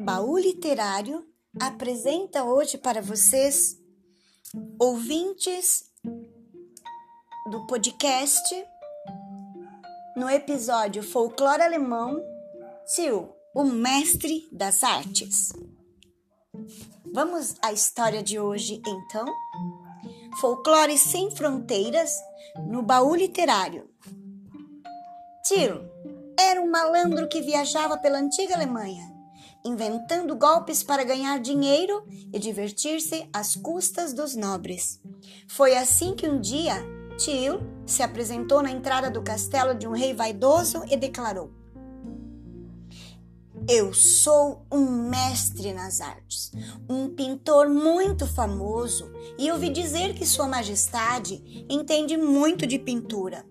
Baú Literário apresenta hoje para vocês, ouvintes do podcast, no episódio Folclore Alemão, Tio, o Mestre das Artes. Vamos à história de hoje, então? Folclore sem fronteiras no baú literário. Tio era um malandro que viajava pela antiga Alemanha, inventando golpes para ganhar dinheiro e divertir-se às custas dos nobres. Foi assim que um dia Tio se apresentou na entrada do castelo de um rei vaidoso e declarou: eu sou um mestre nas artes, um pintor muito famoso, e ouvi dizer que Sua Majestade entende muito de pintura.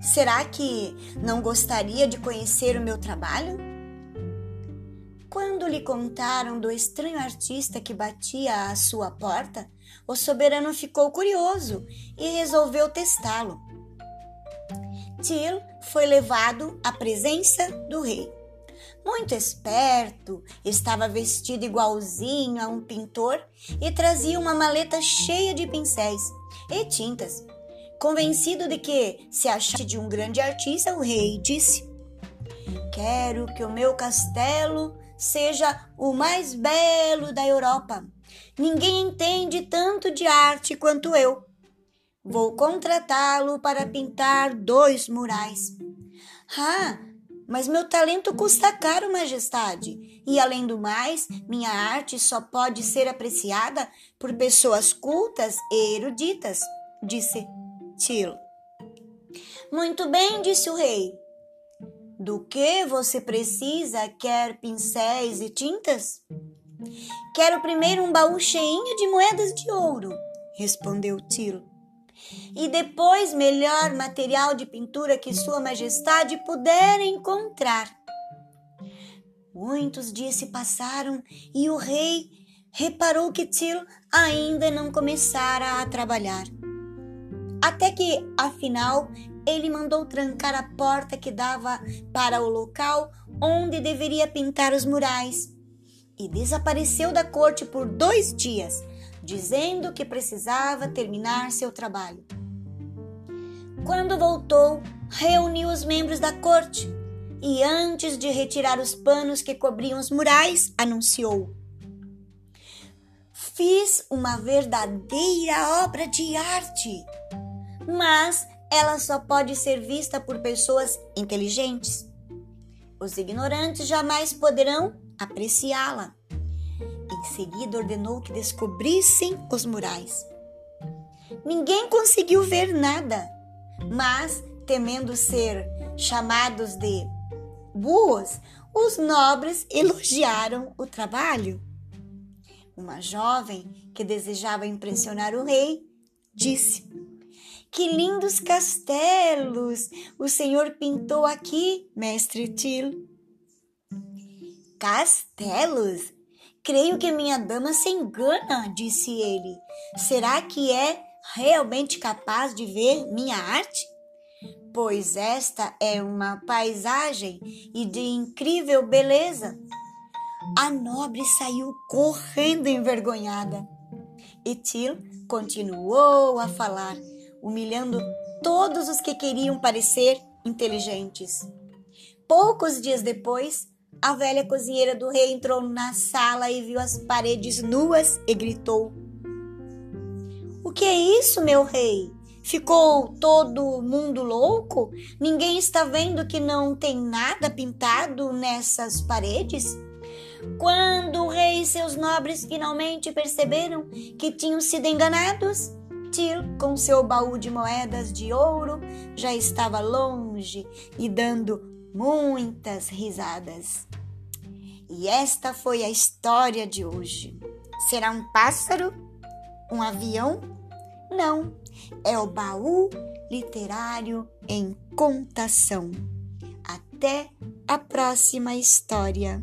Será que não gostaria de conhecer o meu trabalho? Quando lhe contaram do estranho artista que batia à sua porta, o soberano ficou curioso e resolveu testá-lo. Till foi levado à presença do rei. Muito esperto, estava vestido igualzinho a um pintor e trazia uma maleta cheia de pincéis e tintas Convencido de que se achasse de um grande artista, o rei disse: Quero que o meu castelo seja o mais belo da Europa. Ninguém entende tanto de arte quanto eu. Vou contratá-lo para pintar dois murais. Ah, mas meu talento custa caro, majestade. E além do mais, minha arte só pode ser apreciada por pessoas cultas e eruditas, disse Tilo. Muito bem, disse o rei. Do que você precisa? Quer pincéis e tintas? Quero primeiro um baú cheinho de moedas de ouro, respondeu Tilo. E depois melhor material de pintura que Sua Majestade puder encontrar. Muitos dias se passaram e o rei reparou que Tilo ainda não começara a trabalhar até que, afinal, ele mandou trancar a porta que dava para o local onde deveria pintar os murais e desapareceu da corte por dois dias, dizendo que precisava terminar seu trabalho. Quando voltou, reuniu os membros da corte e, antes de retirar os panos que cobriam os murais, anunciou: Fiz uma verdadeira obra de arte mas ela só pode ser vista por pessoas inteligentes. Os ignorantes jamais poderão apreciá-la. Em seguida, ordenou que descobrissem os murais. Ninguém conseguiu ver nada, mas, temendo ser chamados de burros, os nobres elogiaram o trabalho. Uma jovem que desejava impressionar o rei disse: que lindos castelos o senhor pintou aqui, mestre Til. Castelos? Creio que minha dama se engana, disse ele. Será que é realmente capaz de ver minha arte? Pois esta é uma paisagem e de incrível beleza. A nobre saiu correndo envergonhada. E Til continuou a falar humilhando todos os que queriam parecer inteligentes. Poucos dias depois, a velha cozinheira do rei entrou na sala e viu as paredes nuas e gritou: O que é isso, meu rei? Ficou todo mundo louco? Ninguém está vendo que não tem nada pintado nessas paredes? Quando o rei e seus nobres finalmente perceberam que tinham sido enganados, Til, com seu baú de moedas de ouro, já estava longe e dando muitas risadas. E esta foi a história de hoje. Será um pássaro? Um avião? Não, é o baú literário em contação. Até a próxima história.